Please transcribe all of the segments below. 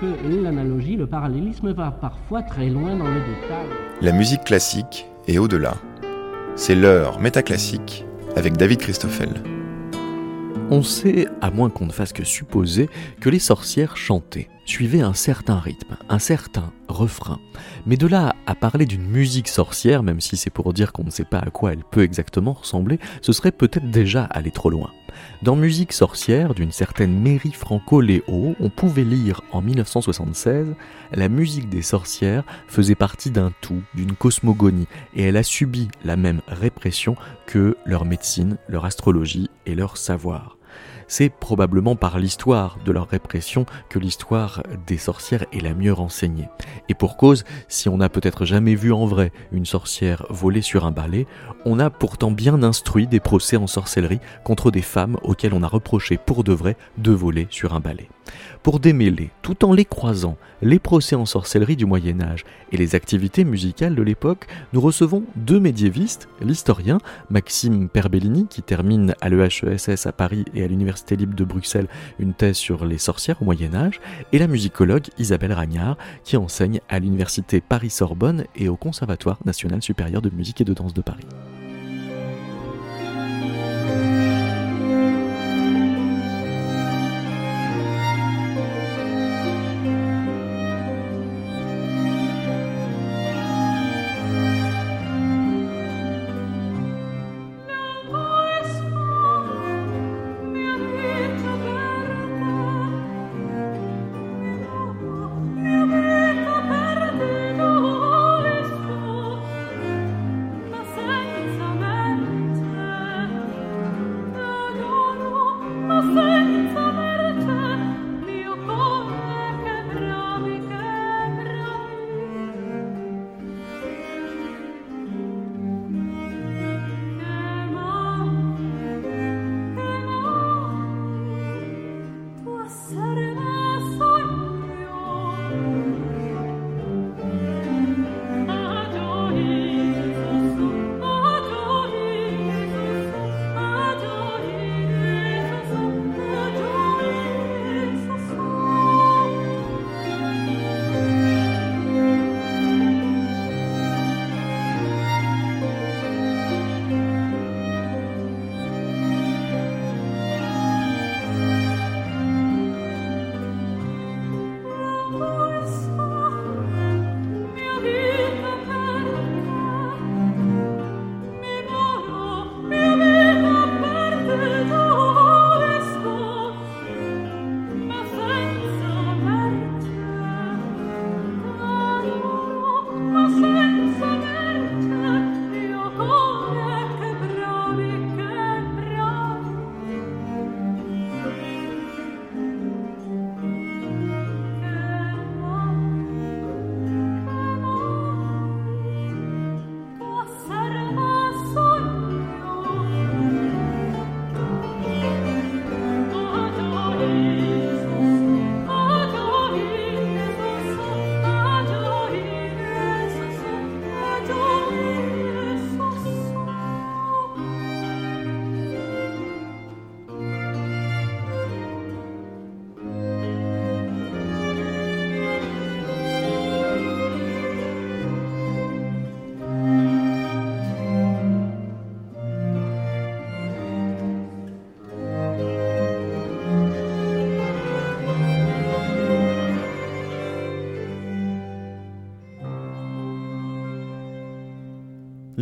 que l'analogie, le parallélisme va parfois très loin dans le détail. La musique classique est au-delà. C'est l'heure métaclassique avec David Christoffel. On sait, à moins qu'on ne fasse que supposer, que les sorcières chantaient, suivaient un certain rythme, un certain refrain. Mais de là à parler d'une musique sorcière, même si c'est pour dire qu'on ne sait pas à quoi elle peut exactement ressembler, ce serait peut-être déjà aller trop loin. Dans Musique sorcière d'une certaine Mary Franco-Léo, on pouvait lire en 1976 La musique des sorcières faisait partie d'un tout, d'une cosmogonie, et elle a subi la même répression que leur médecine, leur astrologie et leur savoir c'est probablement par l'histoire de leur répression que l'histoire des sorcières est la mieux renseignée. Et pour cause, si on n'a peut-être jamais vu en vrai une sorcière voler sur un balai, on a pourtant bien instruit des procès en sorcellerie contre des femmes auxquelles on a reproché pour de vrai de voler sur un balai pour démêler, tout en les croisant, les procès en sorcellerie du Moyen Âge et les activités musicales de l'époque, nous recevons deux médiévistes, l'historien Maxime Perbellini, qui termine à l'EHESS à Paris et à l'Université libre de Bruxelles une thèse sur les sorcières au Moyen Âge, et la musicologue Isabelle Ragnard, qui enseigne à l'Université Paris-Sorbonne et au Conservatoire national supérieur de musique et de danse de Paris.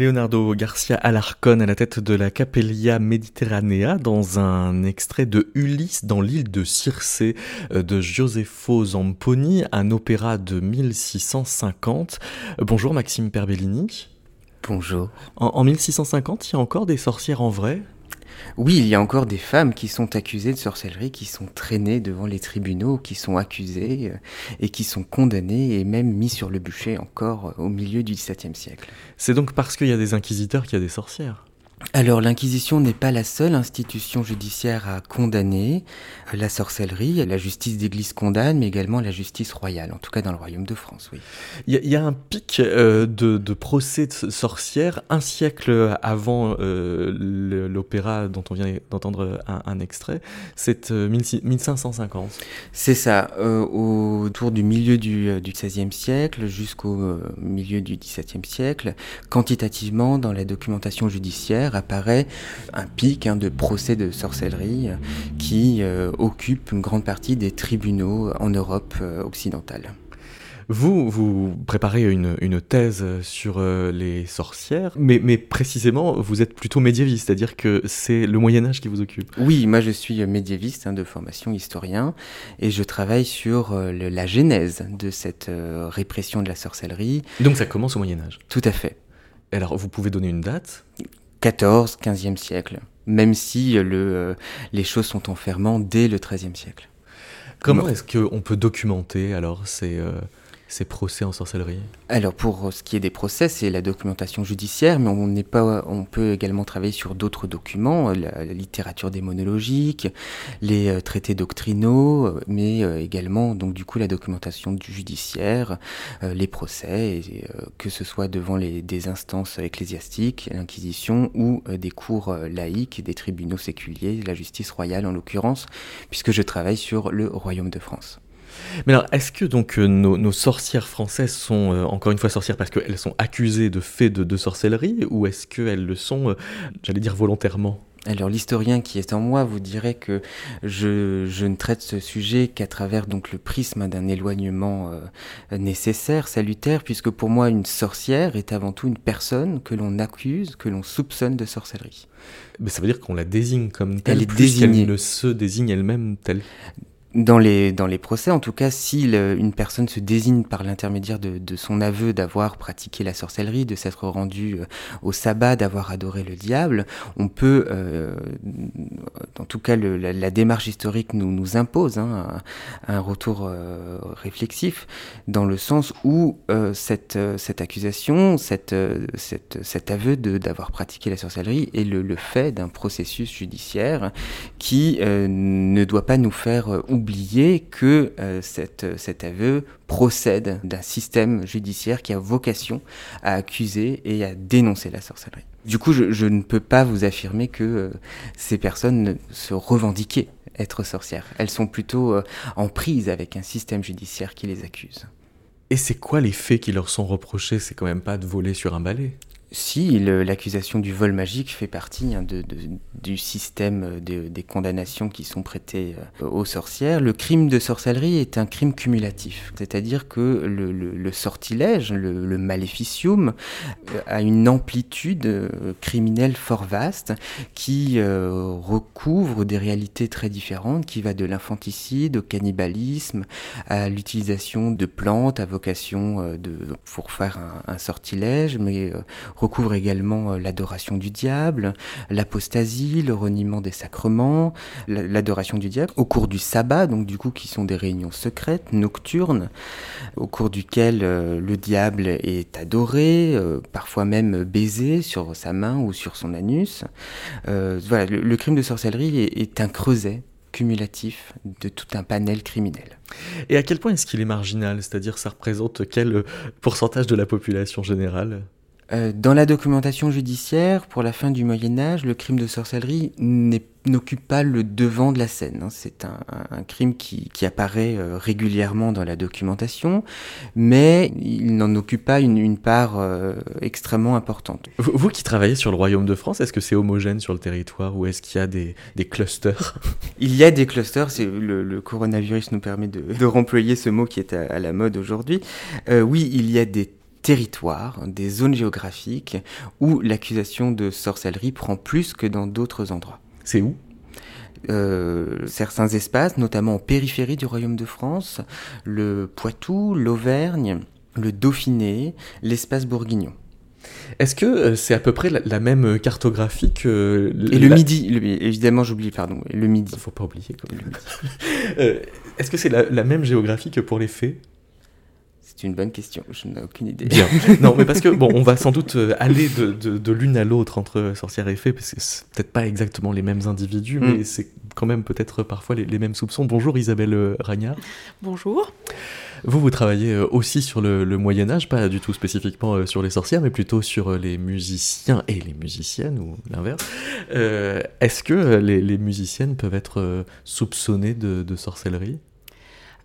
Leonardo Garcia Alarcón à la tête de la Capella Mediterranea dans un extrait de Ulysse dans l'île de Circé euh, de Josefo Zamponi, un opéra de 1650. Euh, bonjour Maxime Perbellini. Bonjour. En, en 1650, il y a encore des sorcières en vrai? Oui, il y a encore des femmes qui sont accusées de sorcellerie, qui sont traînées devant les tribunaux, qui sont accusées euh, et qui sont condamnées et même mises sur le bûcher encore euh, au milieu du XVIIe siècle. C'est donc parce qu'il y a des inquisiteurs qu'il y a des sorcières alors l'Inquisition n'est pas la seule institution judiciaire à condamner la sorcellerie. La justice d'Église condamne, mais également la justice royale, en tout cas dans le Royaume de France, oui. Il y, a un pic euh, de, procès de sorcières un siècle avant euh, l'opéra dont on vient d'entendre un, extrait. C'est 1550. Euh, C'est ça, autour du milieu du, du XVIe siècle jusqu'au milieu du XVIIe siècle, quantitativement dans la documentation judiciaire apparaît un pic hein, de procès de sorcellerie qui occupe une grande partie des tribunaux en Europe occidentale. Vous, vous préparez une, thèse sur euh, les sorcières, mais, mais, précisément, vous êtes plutôt médiéviste, c'est-à-dire que c'est le Moyen Âge qui vous occupe. Oui, moi je suis médiéviste hein, de formation historien, et je travaille sur euh, la genèse de cette euh, répression de la sorcellerie. Donc ça commence au Moyen Âge Tout à fait. Alors, vous pouvez donner une date? 14, 15e siècle, même si le, les choses sont en ferment dès le 13e siècle. Comment est-ce qu'on peut documenter alors ces, ces procès en sorcellerie Alors pour ce qui est des procès, c'est la documentation judiciaire, mais on pas, on peut également travailler sur d'autres documents, euh, la, littérature démonologique, les euh, traités doctrinaux, euh, mais également donc du coup la documentation judiciaire, les procès, que ce soit devant les, des instances ecclésiastiques, l'Inquisition ou des cours laïques, des tribunaux séculiers, la justice royale en l'occurrence, puisque je travaille sur le Royaume de France. Mais alors, est-ce que donc euh, nos, sorcières françaises sont euh, encore une fois sorcières parce qu'elles sont accusées de faits de, sorcellerie ou est-ce qu'elles le sont, euh, j'allais dire volontairement? Alors l'historien qui est en moi vous dirait que je, ne traite ce sujet qu'à travers donc le prisme d'un éloignement nécessaire, salutaire, puisque pour moi une sorcière est avant tout une personne que l'on accuse, que l'on soupçonne de sorcellerie. Mais ça veut dire qu'on la désigne comme telle, elle est désignée. ne se désigne elle-même telle dans les, dans les procès, en tout cas, si une personne se désigne par l'intermédiaire de, de, son aveu d'avoir pratiqué la sorcellerie, de s'être rendu euh, au sabbat, d'avoir adoré le diable, on peut, euh, en tout cas, la, démarche historique nous, nous impose hein, un, retour euh, réflexif, dans le sens où cette, cette accusation, cette, cette, cet aveu d'avoir pratiqué la sorcellerie est le, le fait d'un processus judiciaire qui ne doit pas nous faire oublier oublier que euh, cette, cet aveu procède d'un système judiciaire qui a vocation à accuser et à dénoncer la sorcellerie. Du coup, je, ne peux pas vous affirmer que euh, ces personnes se revendiquaient être sorcières. Elles sont plutôt euh, en prise avec un système judiciaire qui les accuse. Et c'est quoi les faits qui leur sont reprochés? C'est quand même pas de voler sur un balai si, l'accusation du vol magique fait partie hein, de, du système des condamnations qui sont prêtées euh, aux sorcières. Le crime de sorcellerie est un crime cumulatif, c'est-à-dire que le, sortilège, le, maléficium, euh, a une amplitude euh, criminelle fort vaste qui recouvre des réalités très différentes, qui va de l'infanticide au cannibalisme, à l'utilisation de plantes à vocation de, pour faire un sortilège, mais recouvre également euh, l'adoration du diable, l'apostasie, le reniement des sacrements, l'adoration du diable, au cours du sabbat, donc du coup qui sont des réunions secrètes, nocturnes, au cours duquel euh, le diable est adoré, euh, parfois même baisé sur sa main ou sur son anus. voilà, le, crime de sorcellerie est, un creuset cumulatif de tout un panel criminel. Et à quel point est-ce qu'il est marginal? C'est-à-dire ça représente quel pourcentage de la population générale? Dans la documentation judiciaire, pour la fin du Moyen Âge, le crime de sorcellerie n'occupe pas le devant de la scène. Hein. C'est un, crime qui, apparaît euh, régulièrement dans la documentation, mais il n'en occupe pas une, part euh, extrêmement importante. Vous, qui travaillez sur le Royaume de France, est-ce que c'est homogène sur le territoire ou est-ce qu'il y a des, clusters? Il y a des clusters, le, le, coronavirus nous permet de, remployer ce mot qui est à, la mode aujourd'hui. oui, il y a des territoires, des zones géographiques où l'accusation de sorcellerie prend plus que dans d'autres endroits. C'est où? Euh, certains espaces, notamment en périphérie du Royaume de France, le Poitou, l'Auvergne, le Dauphiné, l'espace bourguignon. Est-ce que euh, c'est à peu près la, même cartographie que... Et le Midi, évidemment j'oublie, pardon, le Midi. Il faut pas oublier. Quand même. Euh, est-ce que c'est la, la, même géographie que pour les faits? C'est une bonne question, je n'ai aucune idée. Bien. Non, mais parce que, bon, on va sans doute euh, aller de, de, de l'une à l'autre entre sorcière et fée, parce que c'est peut-être pas exactement les mêmes individus, Mm. mais c'est quand même peut-être parfois les, les mêmes soupçons. Bonjour Isabelle euh, Ragnard. Bonjour. Vous, vous travaillez euh, aussi sur le, le Moyen-Âge, pas du tout spécifiquement sur les sorcières, mais plutôt sur les musiciens et les musiciennes, ou l'inverse. Euh, Est-ce que les, les musiciennes peuvent être soupçonnées de, de sorcellerie?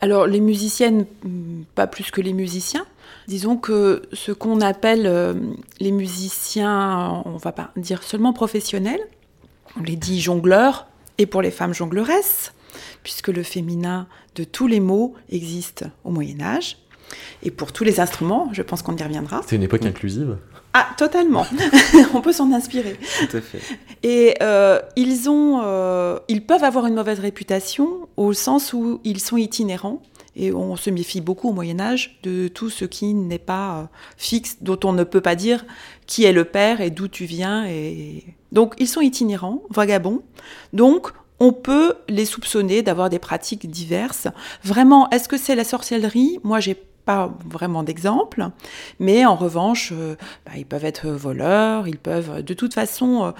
Alors, les musiciennes, hmm, pas plus que les musiciens. Disons que ce qu'on appelle euh, les musiciens, on va pas dire seulement professionnels, on les dit jongleurs, et pour les femmes jongleuresses, puisque le féminin de tous les mots existe au Moyen Âge. Et pour tous les instruments, je pense qu'on y reviendra. C'est une époque inclusive Ah, totalement. on peut s'en inspirer. Tout à fait. Et euh, ils, ont, euh, ils peuvent avoir une mauvaise réputation au sens où ils sont itinérants. Et on se méfie beaucoup au Moyen Âge de tout ce qui n'est pas euh, fixe, dont on ne peut pas dire qui est le père et d'où tu viens. Et... Donc ils sont itinérants, vagabonds. Donc on peut les soupçonner d'avoir des pratiques diverses. Vraiment, est-ce que c'est la sorcellerie? Moi, j'ai pas vraiment d'exemple, mais en revanche, euh, bah, ils peuvent être voleurs, ils peuvent, de toute façon, euh,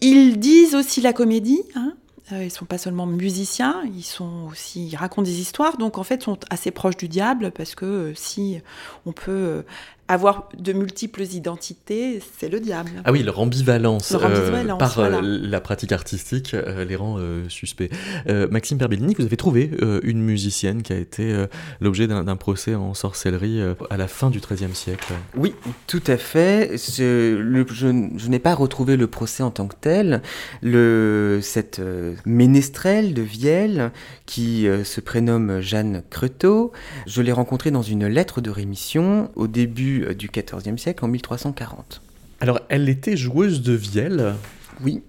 ils disent aussi la comédie. Hein euh, ils sont pas seulement musiciens, ils sont aussi, ils racontent des histoires, donc en fait, sont assez proches du diable parce que si on peut avoir de multiples identités, c'est le diable. Ah oui, leur ambivalence, Leur ambivalence, par euh, voilà. la pratique artistique euh, les rend euh, suspects. Euh, Maxime Perbellini, vous avez trouvé euh, une musicienne qui a été euh, l'objet d'un procès en sorcellerie euh, à la fin du XIIIe siècle. Oui, tout à fait. Ce- le- je, je n'ai pas retrouvé le procès en tant que tel. Le, cette euh, ménestrelle de Vielle, qui euh, se prénomme Jeanne Creteau, je l'ai rencontrée dans une lettre de rémission au début euh, du XIVe siècle, en 1340. Alors, elle était joueuse de vielle. Oui,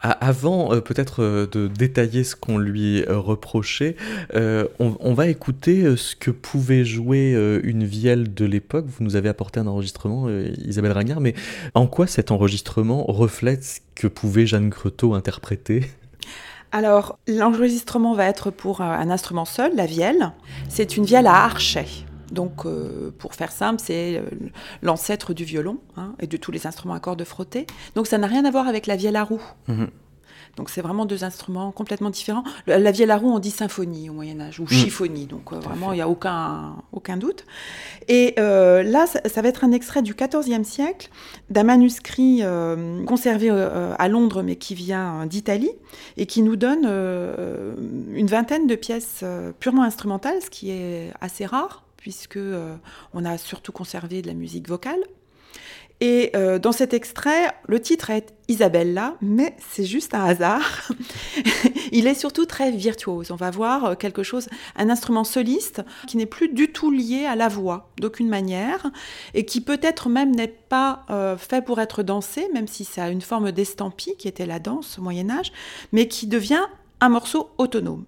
A- Avant euh, peut-être euh, de détailler ce qu'on lui euh, reprochait, euh, on, on va écouter euh, ce que pouvait jouer euh, une vielle de l'époque. Vous nous avez apporté un enregistrement, euh, Isabelle Ragnard, mais en quoi cet enregistrement reflète ce que pouvait Jeanne Creteau interpréter? Alors, l'enregistrement va être pour un, un instrument seul, la vielle. C'est une vielle à archet. Donc, euh, pour faire simple, c'est euh, l'ancêtre du violon hein, et de tous les instruments à cordes frottées. Donc, ça n'a rien à voir avec la vielle à roue. Mhm. Donc, c'est vraiment deux instruments complètement différents. Le- La vielle à roue, on dit symphonie au Moyen-Âge, ou chiffonie. Donc, euh, vraiment, il n'y a aucun, aucun doute. Et euh, là, ça, ça va être un extrait du XIVe siècle d'un manuscrit euh, conservé à Londres, mais qui vient d'Italie, et qui nous donne une vingtaine de pièces purement instrumentales, ce qui est assez rare, puisque euh, on a surtout conservé de la musique vocale. Et euh, dans cet extrait, le titre est Isabella, mais c'est juste un hasard. Il est surtout très virtuose. On va voir euh, quelque chose, un instrument soliste qui n'est plus du tout lié à la voix, d'aucune manière, et qui peut-être même n'est pas fait pour être dansé, même si ça a une forme d'estampie qui était la danse au Moyen Âge, mais qui devient un morceau autonome.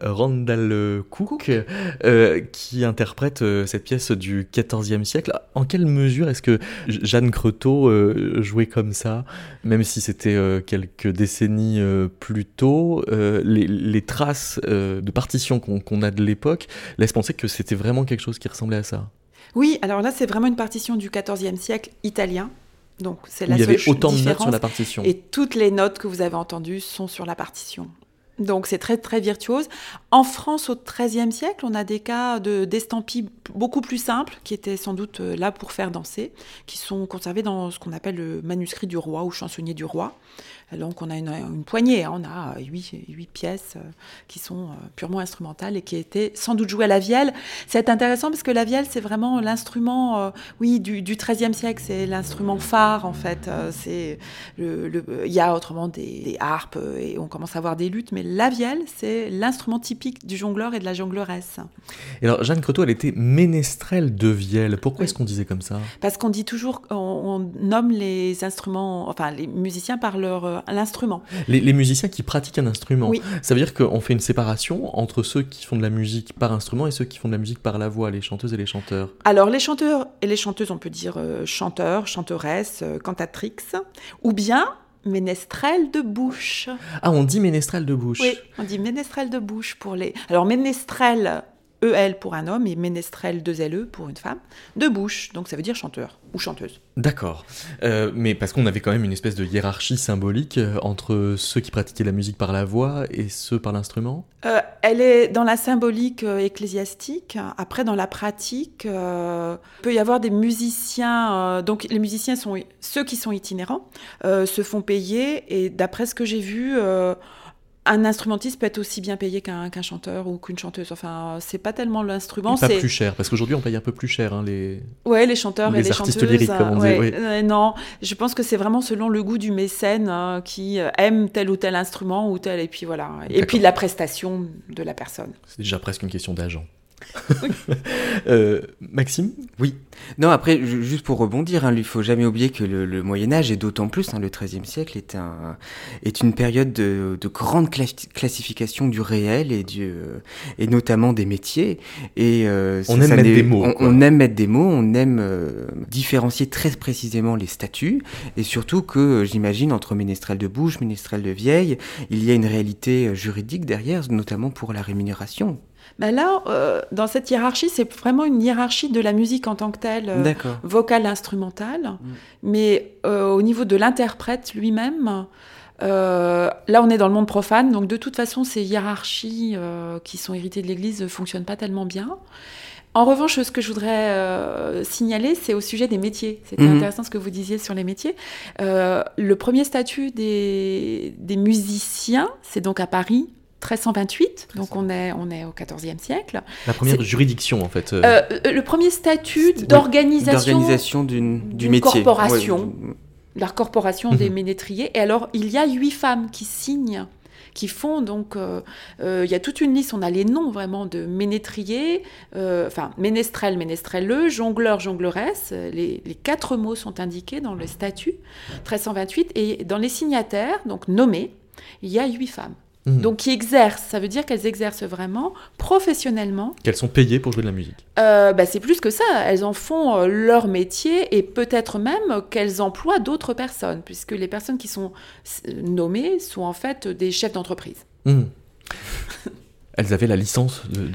Randall Cook qui interprète cette pièce du XIVe siècle. En quelle mesure est-ce que Jeanne Cretot jouait comme ça, même si c'était quelques décennies plus tôt les, traces de partition qu'on a de l'époque laissent penser que c'était vraiment quelque chose qui ressemblait à ça? Oui, alors là, c'est vraiment une partition du XIVe siècle italien. Donc c'est la Il y avait autant de notes sur la partition. Et toutes les notes que vous avez entendues sont sur la partition. Donc c'est très très virtuose. En France au XIIIe siècle, on a des cas de d'estampilles beaucoup plus simples qui étaient sans doute euh, là pour faire danser, qui sont conservés dans ce qu'on appelle le manuscrit du roi ou chansonnier du roi. Donc on a une, poignée, hein. on a huit, pièces euh, qui sont euh, purement instrumentales et qui étaient sans doute jouées à la vielle. C'est intéressant parce que la vielle, c'est vraiment l'instrument, euh, oui, du, XIIIe siècle, c'est l'instrument phare en fait. C'est le, il y a autrement des, harpes et on commence à avoir des luttes, mais la vielle, c'est l'instrument typique du jongleur et de la jongleresse. Et alors Jeanne Cretot, elle était ménestrelle de vielle. Pourquoi est-ce qu'on disait comme ça? Parce qu'on dit toujours, on, on nomme les instruments, enfin les musiciens par leur l'instrument. Les, musiciens qui pratiquent un instrument, ça veut dire qu'on fait une séparation entre ceux qui font de la musique par instrument et ceux qui font de la musique par la voix, les chanteuses et les chanteurs. Alors les chanteurs et les chanteuses, on peut dire euh, chanteurs, chanteuresses, euh, cantatrices, ou bien ménestrel de bouche. Ah, on dit ménestrel de bouche. Oui, on dit ménestrel de bouche pour les. Alors ménestrel EL pour un homme et ménestrel 2LE pour une femme, de bouche, donc ça veut dire chanteur ou chanteuse. D'accord, euh, mais parce qu'on avait quand même une espèce de hiérarchie symbolique euh, entre ceux qui pratiquaient la musique par la voix et ceux par l'instrument? Euh, Elle est dans la symbolique ecclésiastique, après dans la pratique, il peut y avoir des musiciens, donc les musiciens sont ceux qui sont itinérants, se font payer et d'après ce que j'ai vu, un instrumentiste peut être aussi bien payé qu'un chanteur ou qu'une chanteuse. Enfin, c'est pas tellement l'instrument. Pas plus cher, parce qu'aujourd'hui on paye un peu plus cher hein, les. Ouais, les chanteurs et les artistes chanteuses. lyriques, comme on dit. Euh, non, je pense que c'est vraiment selon le goût du mécène hein, qui euh, aime tel ou tel instrument ou tel, et puis voilà. Et puis la prestation de la personne. C'est déjà presque une question d'agent. Euh, Maxime Oui. Non, après, juste pour rebondir, hein, il ne faut jamais oublier que le, Moyen Âge, et d'autant plus hein, le XIIIe siècle, est, un, est une période de, grande classification du réel et, du, euh, et notamment des métiers. Et, euh, on aime mettre des mots. On, aime mettre des mots, on aime différencier très précisément les statuts, et surtout que, j'imagine, entre ménestrel de bouche, ménestrel de vieille, il y a une réalité juridique derrière, notamment pour la rémunération. Ben là, euh, dans cette hiérarchie, c'est vraiment une hiérarchie de la musique en tant que telle, euh, vocale, instrumentale. Mm. Mais euh, au niveau de l'interprète lui-même, là, on est dans le monde profane, donc de toute façon, ces hiérarchies qui sont héritées de l'Église ne fonctionnent pas tellement bien. En revanche, ce que je voudrais signaler, c'est au sujet des métiers. C'était mm-hmm. intéressant ce que vous disiez sur les métiers. le premier statut des, des musiciens, c'est donc à Paris 1328, donc on est, on est au XIVe siècle. La première juridiction, en fait. Euh, euh, le premier statut d'organisation du métier. corporation. La corporation des mhm. ménétriers. Et alors, il y a huit femmes qui signent qui font donc, euh, il y a toute une liste, on a les noms vraiment de ménétriers, enfin ménestrel, ménestrelleux, jongleur, jongleresse, les, les, quatre mots sont indiqués dans le statut 1328, et dans les signataires, donc nommés, il y a huit femmes. Mhm. Donc qui exercent, ça veut dire qu'elles exercent vraiment professionnellement. Qu'elles sont payées pour jouer de la musique. Euh, bah, c'est plus que ça, elles en font euh, leur métier et peut-être même qu'elles emploient d'autres personnes, puisque les personnes qui sont nommées sont en fait des chefs d'entreprise. Mhm. Elles avaient la licence de,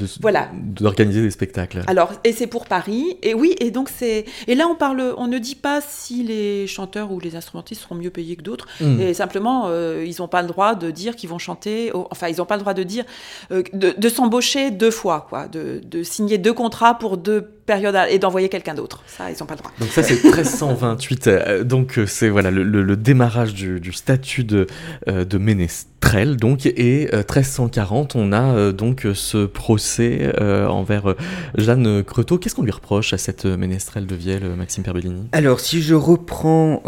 d'organiser des spectacles. Alors, et c'est pour Paris. Et oui, et donc c'est. Et là, on parle, on ne dit pas si les chanteurs ou les instrumentistes seront mieux payés que d'autres. Hmm. Et simplement, euh, ils n'ont pas le droit de dire qu'ils vont chanter. Enfin, ils n'ont pas le droit de dire euh, de, s'embaucher deux fois, quoi, de, de signer deux contrats pour deux période et d'envoyer quelqu'un d'autre. Ça, ils n'ont pas le droit. Donc ça, c'est 1328. Euh, donc euh, c'est voilà le, démarrage du, statut de, euh, de ménestrel. Donc et 1340, on a donc ce procès envers Jeanne Cretot. Qu'est-ce qu'on lui reproche à cette ménestrelle de Vielle, Maxime Perbellini Alors si je reprends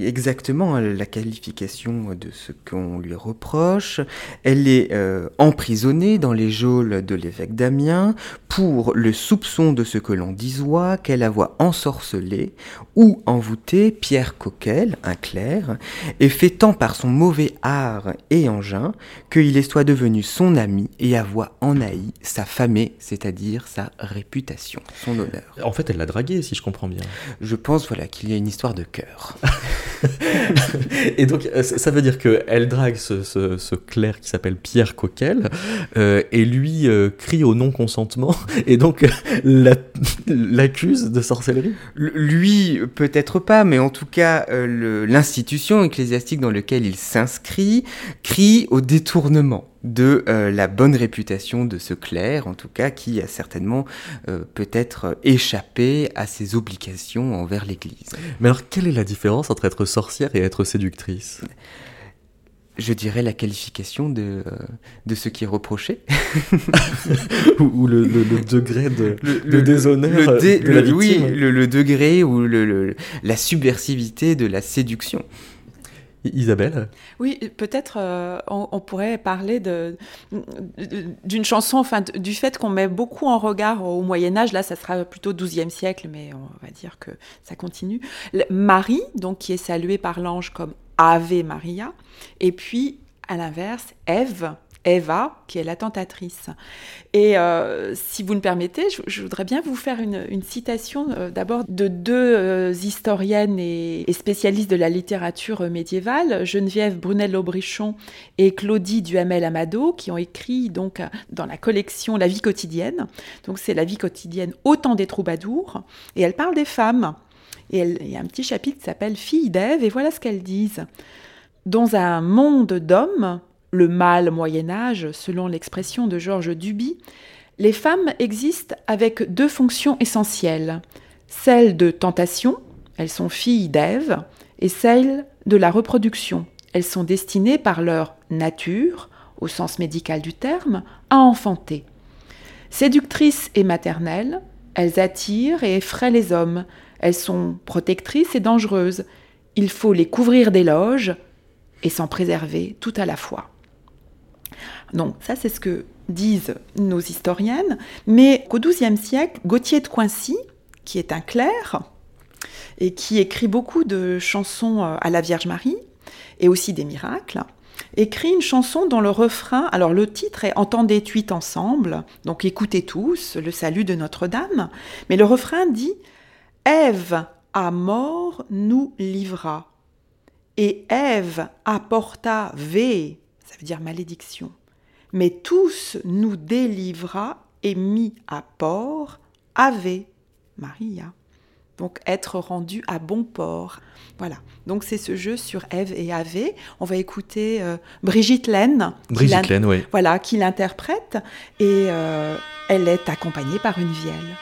exactement la qualification de ce qu'on lui reproche, elle est emprisonnée dans les geôles de l'évêque d'Amiens pour le soupçon de ce que l'on disoit, qu'elle a voix ensorcelée, ou envoûtée, Pierre Coquel, un clerc, et fait tant par son mauvais art et engin, qu'il est soit devenu son ami et avoit en haï sa famée, c'est-à-dire sa réputation, son honneur. En fait, elle l'a dragué, si je comprends bien. Je pense voilà qu'il y a une histoire de cœur. et donc, euh, ça veut dire qu'elle drague ce, ce, clerc qui s'appelle Pierre Coquel, euh, et lui euh, crie au non-consentement, et donc l'accuse de sorcellerie Lui, peut-être pas, mais en tout cas, l'institution ecclésiastique dans laquelle il s'inscrit crie au détournement de euh, la bonne réputation de ce clerc, en tout cas, qui a certainement euh, peut-être échappé à ses obligations envers l'Église. Mais alors, quelle est la différence entre être sorcière et être séductrice? Je dirais la qualification de, euh, de ce qui est reproché. ou, le, degré de, le, déshonneur de la victime. Oui, le, degré ou la subversivité de la séduction. Isabelle Oui, peut-être euh, on, pourrait parler d'une chanson, enfin, du fait qu'on met beaucoup en regard au Moyen Âge, là ça sera plutôt 12e siècle, mais on va dire que ça continue. Marie, donc qui est saluée par l'ange comme Ave Maria, et puis à l'inverse, Ève, Eva, qui est la tentatrice. Et euh, si vous me permettez, je, voudrais bien vous faire une, citation euh, d'abord de deux euh, historiennes et, spécialistes de la littérature médiévale, Geneviève Brunel-Aubrichon et Claudie Duhamel-Amado, qui ont écrit donc dans la collection La vie quotidienne. Donc c'est la vie quotidienne au temps des troubadours, et elles parlent des femmes. Et il y a un petit chapitre qui s'appelle Filles d'Ève, et voilà ce qu'elles disent. Dans un monde d'hommes, le mâle Moyen Âge, selon l'expression de Georges Duby, les femmes existent avec deux fonctions essentielles. Celle de tentation, elles sont filles d'Ève, et celle de la reproduction. Elles sont destinées par leur nature, au sens médical du terme, à enfanter. Séductrices et maternelles, elles attirent et effraient les hommes. Elles sont protectrices et dangereuses. Il faut les couvrir d'éloges et s'en préserver tout à la fois. Donc ça, c'est ce que disent nos historiennes. Mais qu'au XIIe siècle, Gauthier de Coincy, qui est un clerc et qui écrit beaucoup de chansons euh, à la Vierge Marie et aussi des miracles, écrit une chanson dont le refrain, alors le titre est Entendez huit ensemble, donc écoutez tous le salut de Notre-Dame, mais le refrain dit Ève à mort nous livra, et Ève apporta V, ça veut dire malédiction mais tous nous délivra et mis à port Ave Maria. Donc être rendu à bon port. Voilà. Donc c'est ce jeu sur Ève et Ave. On va écouter euh, Brigitte Laine. Brigitte Laine, oui. Voilà, qui l'interprète et euh, elle est accompagnée par une vielle.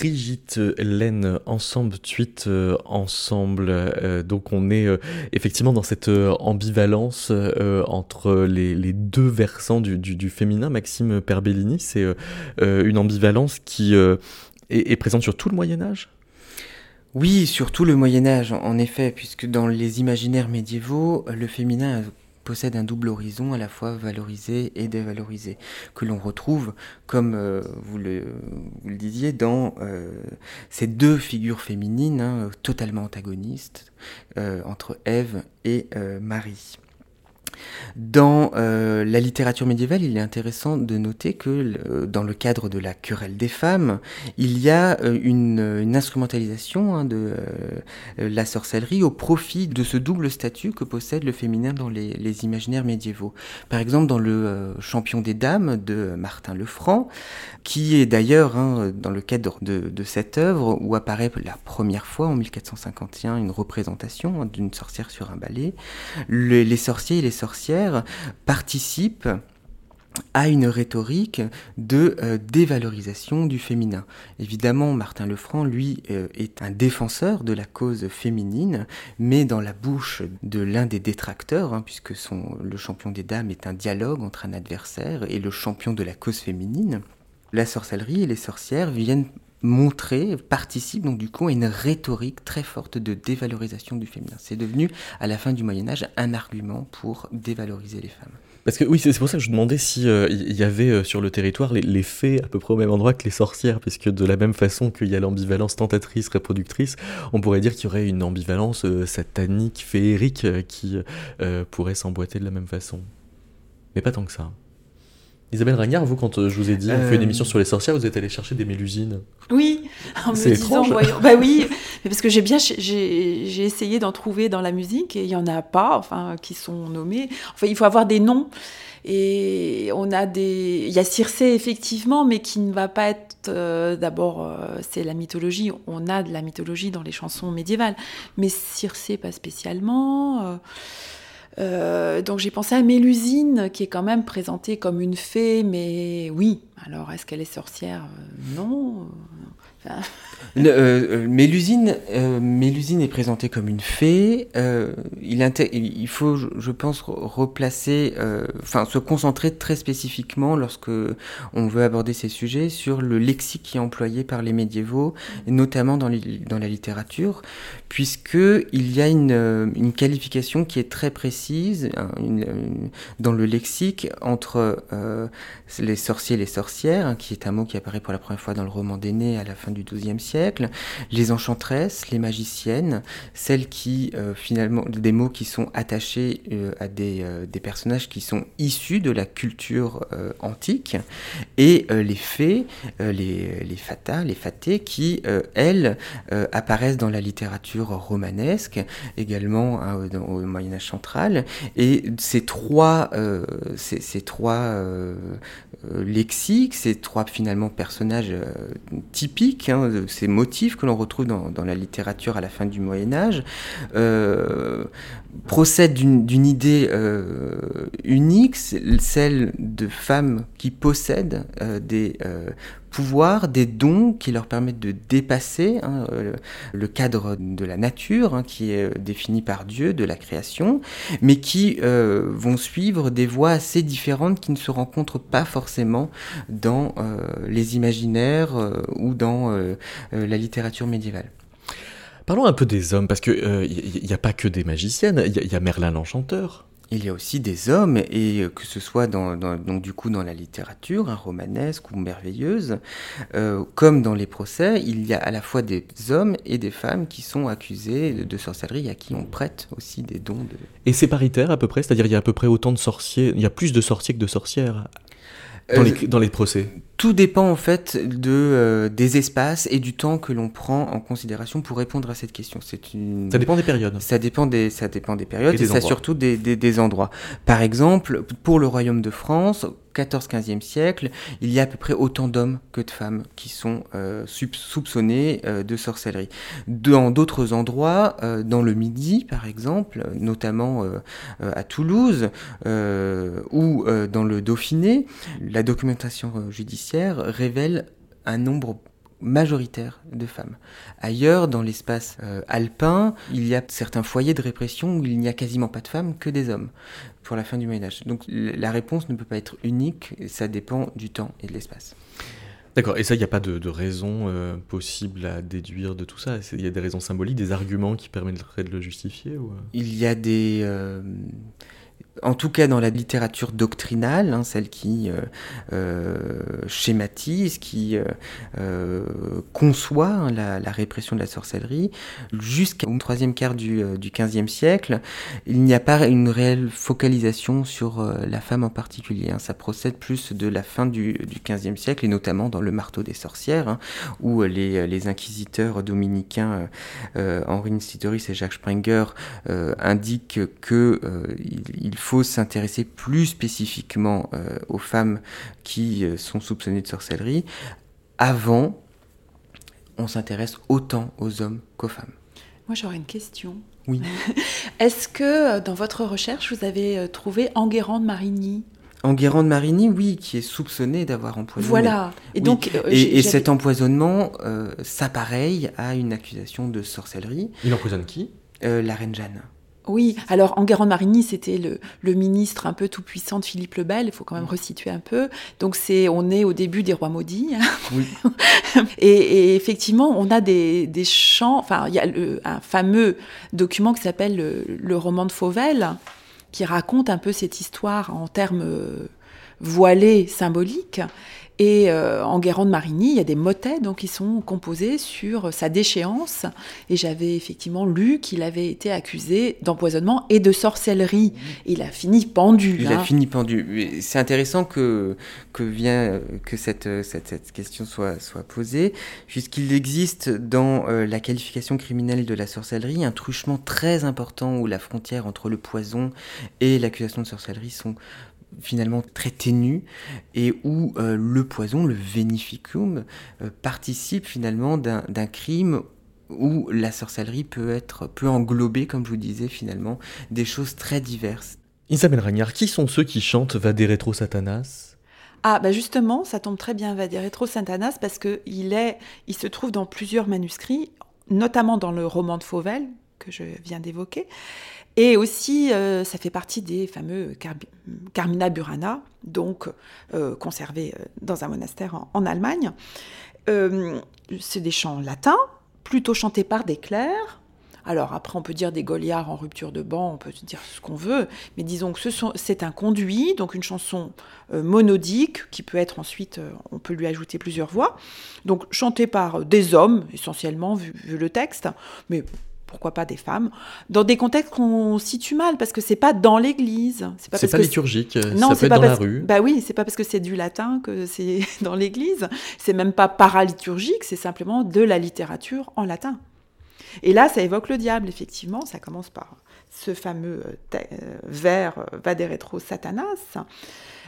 Brigitte Laine, ensemble, tweet ensemble. donc on est effectivement dans cette ambivalence entre les, deux versants du, féminin. Maxime Perbellini, c'est une ambivalence qui est présente sur tout le Moyen Âge? Oui, surtout le Moyen Âge, en effet, puisque dans les imaginaires médiévaux, le féminin possède un double horizon, à la fois valorisé et dévalorisé, que l'on retrouve, comme euh, vous, le, disiez, dans euh, ces deux figures féminines hein, totalement antagonistes euh, entre Ève et Marie. Dans euh, la littérature médiévale, il est intéressant de noter que dans le cadre de la querelle des femmes, il y a euh, une, instrumentalisation hein, de euh, la sorcellerie au profit de ce double statut que possède le féminin dans les, imaginaires médiévaux. Par exemple, dans le Champion des Dames de Martin Lefranc, qui est d'ailleurs hein, dans le cadre de, cette œuvre où apparaît la première fois en 1451 une représentation hein, d'une sorcière sur un balai, les sorciers et les sorcières participent à une rhétorique de euh, dévalorisation du féminin. Évidemment, Martin Lefranc, lui, euh, est un défenseur de la cause féminine, mais dans la bouche de l'un des détracteurs, hein, puisque le champion des dames est un dialogue entre un adversaire et le champion de la cause féminine, la sorcellerie et les sorcières viennent montrer, participent donc du coup à une rhétorique très forte de dévalorisation du féminin. C'est devenu, à la fin du Moyen Âge, un argument pour dévaloriser les femmes. Parce que oui, c'est pour ça que je demandais si euh, il y avait euh, sur le territoire les, fées à peu près au même endroit que les sorcières, puisque de la même façon qu'il y a l'ambivalence tentatrice reproductrice, on pourrait dire qu'il y aurait une ambivalence euh, satanique féerique qui pourrait s'emboîter de la même façon. Mais pas tant que ça. Isabelle Ragnard, vous, quand euh, je vous ai dit, on fait une émission sur les sorcières, vous êtes allée chercher des mélusines. Oui, en me disant, bah oui, mais parce que j'ai bien, j'ai essayé d'en trouver dans la musique et il y en a pas, enfin, qui sont nommés. Enfin, il faut avoir des noms. Et on a des, il y a Circé effectivement, mais qui ne va pas être. Euh, d'abord, euh, c'est la mythologie. On a de la mythologie dans les chansons médiévales, mais Circé pas spécialement. Euh, donc j'ai pensé à Mélusine, qui est quand même présentée comme une fée, mais oui. Alors est-ce qu'elle est sorcière? Euh, Non. Euh, euh, Mélusine, euh, est présentée comme une fée. il, il, faut, je pense, replacer, enfin, se concentrer très spécifiquement lorsque on veut aborder ces sujets sur le lexique qui est employé par les médiévaux, notamment dans, dans la littérature, puisque il y a une, une qualification qui est très précise dans le lexique entre les sorciers et les sorcières, hein, qui est un mot qui apparaît pour la première fois dans le roman d'Aîné à la fin du XIIe siècle, les enchanteresses, les magiciennes, celles qui euh, finalement des mots qui sont attachés euh, à des, euh, des, personnages qui sont issus de la culture antique, et les fées, les, les fatas, les fatées, qui elles apparaissent dans la littérature romanesque, également hein, au Moyen Âge central, et ces trois, ces, ces, trois lexiques, ces trois finalement personnages typiques hein, motifs que l'on retrouve dans, la littérature à la fin du Moyen Âge, euh, procèdent d'une idée euh, unique, celle de femmes qui possèdent euh, des pouvoirs, des dons qui leur permettent de dépasser hein, le cadre de la nature hein, qui est défini par Dieu, de la création, mais qui vont suivre des voies assez différentes qui ne se rencontrent pas forcément dans les imaginaires ou dans la littérature médiévale. Parlons un peu des hommes, parce qu'il n'y euh, a pas que des magiciennes, il y, a Merlin l'Enchanteur. Il y a aussi des hommes, et que ce soit dans, donc du coup dans la littérature, hein, romanesque ou merveilleuse, euh, comme dans les procès, il y a à la fois des hommes et des femmes qui sont accusés de, sorcellerie, à qui on prête aussi des dons. De... Et c'est paritaire à peu près, c'est-à-dire il y a à peu près autant de sorciers, il y a plus de sorciers que de sorcières dans, les, euh, dans les procès? Tout dépend en fait de, euh, des espaces et du temps que l'on prend en considération pour répondre à cette question. C'est une... Ça dépend des périodes. Ça dépend des, ça dépend des périodes et, ça surtout des, des, des, endroits. Par exemple, pour le Royaume de France, 14-15e siècle, il y a à peu près autant d'hommes que de femmes qui sont euh, soupçonnés euh, de sorcellerie. Dans d'autres endroits, euh, dans le Midi par exemple, notamment à Toulouse ou dans le Dauphiné, la documentation judiciaire révèle un nombre majoritaire de femmes. Ailleurs, dans l'espace euh, alpin, il y a certains foyers de répression où il n'y a quasiment pas de femmes, que des hommes, pour la fin du Moyen Âge. Donc la réponse ne peut pas être unique, ça dépend du temps et de l'espace. D'accord, et ça, il n'y a pas de, raison euh, possible à déduire de tout ça? Il y a des raisons symboliques, des arguments qui permettraient de le justifier ou... Il y a des en tout cas dans la littérature doctrinale, hein, celle qui euh, euh, schématise, qui euh, conçoit hein, la, répression de la sorcellerie, jusqu'au troisième quart du, XVe siècle, il n'y a pas une réelle focalisation sur la femme en particulier. Hein. Ça procède plus de la fin du, XVe siècle, et notamment dans le marteau des sorcières, où les, inquisiteurs dominicains Henri Nsitoris et Jacques Sprenger indiquent que il faut s'intéresser plus spécifiquement euh, aux femmes qui euh, sont soupçonnées de sorcellerie. Avant, on s'intéresse autant aux hommes qu'aux femmes. Moi, j'aurais une question. Oui. Est-ce que euh, dans votre recherche, vous avez trouvé Enguerrand de Marigny? Enguerrand de Marigny, oui, qui est soupçonné d'avoir empoisonné. Voilà. Et donc, et, cet empoisonnement s'appareille à une accusation de sorcellerie. Il empoisonne qui? La reine Jeanne. Oui, alors Enguerrand-Marigny, c'était le, ministre un peu tout-puissant de Philippe le Bel, il faut quand même resituer un peu. Donc c'est, on est au début des rois maudits. Oui. et, effectivement, on a des, chants, enfin il y a un fameux document qui s'appelle le, roman de Fauvel, qui raconte un peu cette histoire en termes euh, voilés, symboliques. Et euh, en Guérande de Marigny, il y a des motets donc, qui sont composés sur sa déchéance. Et j'avais effectivement lu qu'il avait été accusé d'empoisonnement et de sorcellerie. Il a fini pendu. Il a fini pendu. C'est intéressant que, que, vient, que cette, cette, question soit, soit posée, puisqu'il existe dans euh, la qualification criminelle de la sorcellerie un truchement très important où la frontière entre le poison et l'accusation de sorcellerie sont finalement très ténu et où euh, le poison, le vénificum, euh, participe finalement d'un crime où la sorcellerie peut être peut englober, comme je vous disais finalement, des choses très diverses. Isabelle Ragnard, qui sont ceux qui chantent Vaderetro Satanas? Ah, bah justement, ça tombe très bien, Vaderetro Satanas, parce qu'il est, il se trouve dans plusieurs manuscrits, notamment dans le roman de Fauvel, que je viens d'évoquer. Et aussi, euh, ça fait partie des fameux Carmina Burana, donc euh, conservés euh, dans un monastère en, Allemagne. c'est des chants latins, plutôt chantés par des clercs. Alors après, on peut dire des Goliards en rupture de banc, on peut dire ce qu'on veut, mais disons que c'est un conduit, donc une chanson monodique qui peut être ensuite, on peut lui ajouter plusieurs voix, donc chantée par des hommes essentiellement, vu, vu le texte, mais pourquoi pas des femmes, dans des contextes qu'on situe mal, parce que c'est pas dans l'église. C'est pas, pas liturgique, non, ça peut être dans la rue. Bah oui, c'est pas parce que c'est du latin que c'est dans l'église. C'est même pas paraliturgique, c'est simplement de la littérature en latin. Et là, ça évoque le diable, effectivement. Ça commence par ce fameux euh, euh, vers euh, Vaderetro Satanas.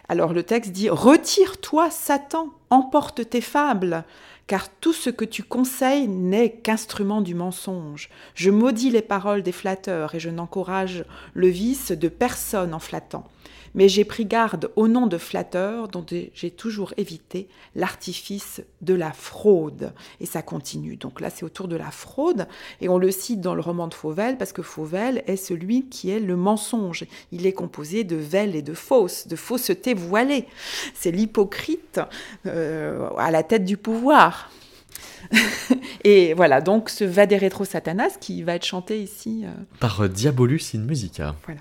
Alors le texte dit Retire-toi, Satan, emporte tes fables car tout ce que tu conseilles n'est qu'instrument du mensonge. Je maudis les paroles des flatteurs et je n'encourage le vice de personne en flattant mais j'ai pris garde au nom de flatteur dont j'ai toujours évité l'artifice de la fraude. Et ça continue. Donc là, c'est autour de la fraude, et on le cite dans le roman de Fauvel, parce que Fauvel est celui qui est le mensonge. Il est composé de vel et de fausse, de fausseté voilée. C'est l'hypocrite euh, à la tête du pouvoir. et voilà, donc ce Vaderetro Satanas qui va être chanté ici. Euh, Par Diabolus in Musica. Voilà.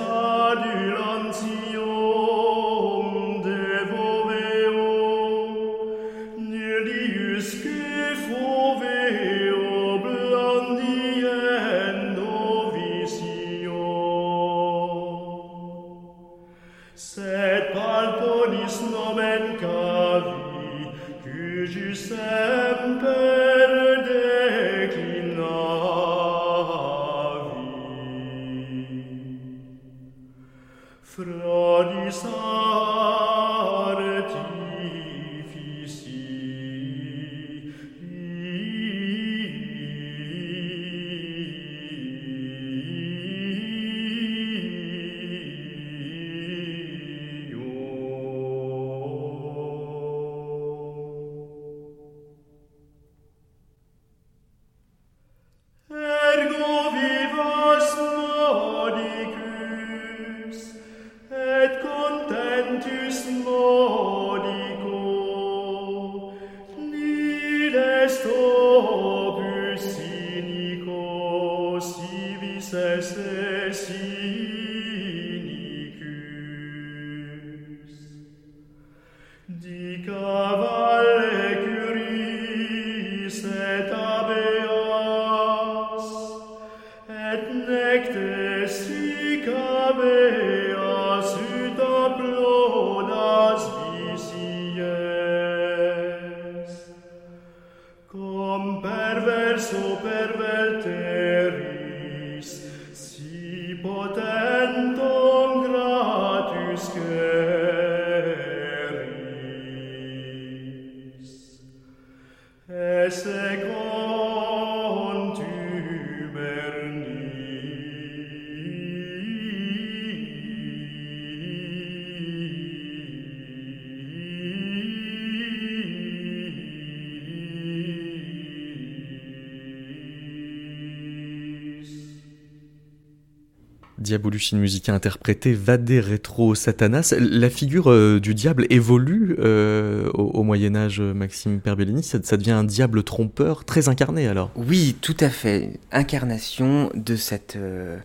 Diabolution Musica interprétée Vade Retro Satanas. La figure euh, du diable évolue euh, au, Moyen Âge, Maxime Perbellini. Ça, devient un diable trompeur très incarné alors. Oui, tout à fait. Incarnation de cette, euh,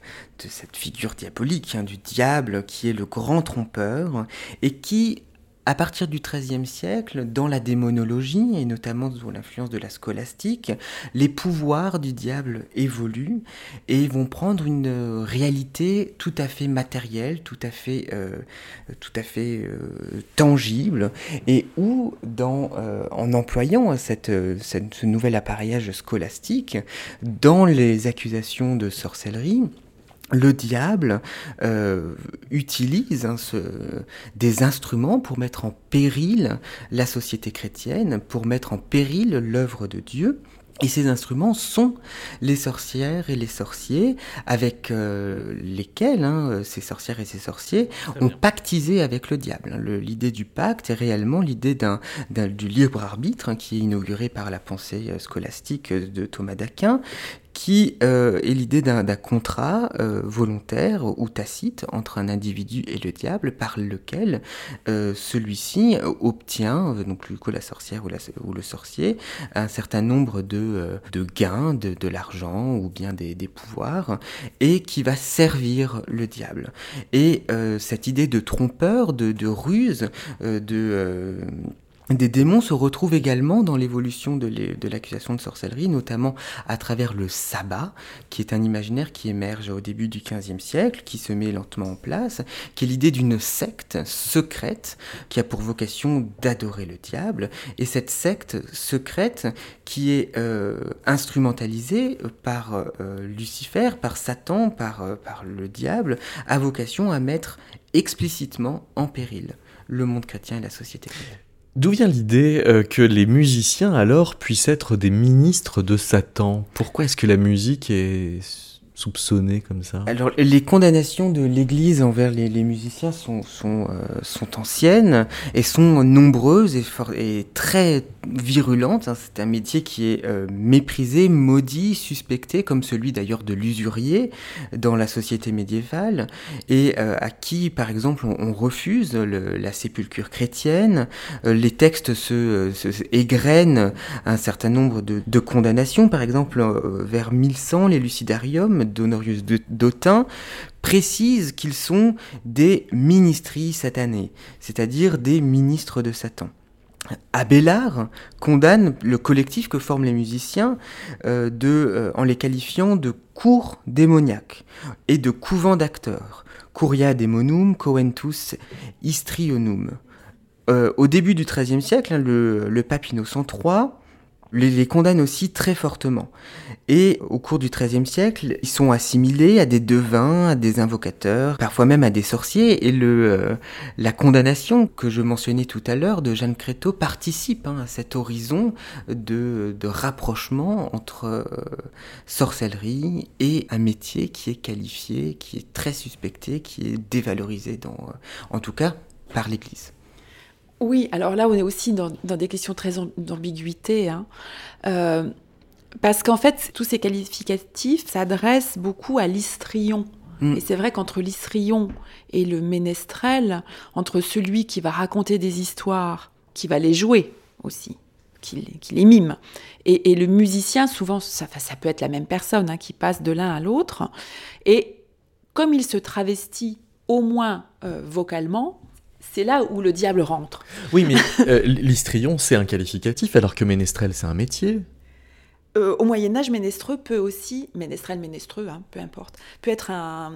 de cette figure diabolique, hein, du diable qui est le grand trompeur et qui à partir du XIIIe siècle, dans la démonologie, et notamment sous l'influence de la scolastique, les pouvoirs du diable évoluent et vont prendre une réalité tout à fait matérielle, tout à fait, euh, euh, tangible, et où, euh, en employant ce nouvel appareillage scolastique, dans les accusations de sorcellerie, le diable euh, utilise hein, des instruments pour mettre en péril la société chrétienne, pour mettre en péril l'œuvre de Dieu. Et ces instruments sont les sorcières et les sorciers avec euh, lesquels hein, ces sorcières et ces sorciers ont pactisé avec le diable. L'idée du pacte est réellement l'idée du libre arbitre hein, qui est inauguré par la pensée euh, scolastique de Thomas d'Aquin, qui euh, est l'idée d'un contrat euh, volontaire ou tacite entre un individu et le diable par lequel euh, celui-ci obtient, donc que la sorcière ou, le sorcier, un certain nombre de, gains, de, l'argent ou bien des, pouvoirs, et qui va servir le diable. Et cette idée de trompeur, de ruse, de des démons se retrouvent également dans l'évolution de l'accusation de sorcellerie, notamment à travers le sabbat, qui est un imaginaire qui émerge au début du XVe siècle, qui se met lentement en place, qui est l'idée d'une secte secrète qui a pour vocation d'adorer le diable, et cette secte secrète qui est euh, instrumentalisée par euh, Lucifer, par Satan, par, euh, par le diable, a vocation à mettre explicitement en péril le monde chrétien et la société chrétienne. D'où vient l'idée euh, que les musiciens alors puissent être des ministres de Satan? Pourquoi est-ce que la musique est soupçonné comme ça? Alors, les condamnations de l'Église envers les, musiciens sont, sont, euh, sont, anciennes et sont nombreuses et, et très virulentes. Hein. C'est un métier qui est euh, méprisé, maudit, suspecté, comme celui d'ailleurs de l'usurier dans la société médiévale, et euh, à qui, par exemple, on, refuse la sépulture chrétienne. les textes se, égrènent un certain nombre de, condamnations. Par exemple, vers 1100, les lucidariums d'Honorius d'Autun, précise qu'ils sont des ministries satanés, c'est-à-dire des ministres de Satan. Abélard condamne le collectif que forment les musiciens euh, euh, en les qualifiant de cours démoniaques et de couvents d'acteurs. Curia demonum coentus histrionum. Euh, au début du XIIIe siècle, hein, le, le pape Innocent les, condamne aussi très fortement. Et au cours du XIIIe siècle, ils sont assimilés à des devins, à des invocateurs, parfois même à des sorciers. Et le, euh, la condamnation que je mentionnais tout à l'heure de Jeanne Créteau participe hein, à cet horizon de, de rapprochement entre euh, sorcellerie et un métier qui est qualifié, qui est très suspecté, qui est dévalorisé, dans, euh, en tout cas par l'Église. Oui, alors là, on est aussi dans, des questions très d'ambiguïté. Hein. Euh, parce qu'en fait, tous ces qualificatifs s'adressent beaucoup à l'istrion. Mm. Et c'est vrai qu'entre l'istrion et le ménestrel, entre celui qui va raconter des histoires, qui va les jouer aussi, qui, les mime, et, le musicien, souvent, ça, ça, peut être la même personne hein, qui passe de l'un à l'autre. Et comme il se travestit au moins euh, vocalement, c'est là où le diable rentre. Oui, mais euh, l'histrion, c'est un qualificatif, alors que ménestrel, c'est un métier. Euh, au Moyen Âge, ménestreux peut aussi, ménestrel, ménestreux, hein, peu importe, peut être un,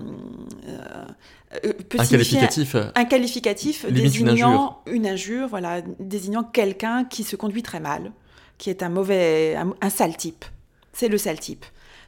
un qualificatif, un, qualificatif désignant une injure. voilà, désignant quelqu'un qui se conduit très mal, qui est un mauvais, un sale type. C'est le sale type.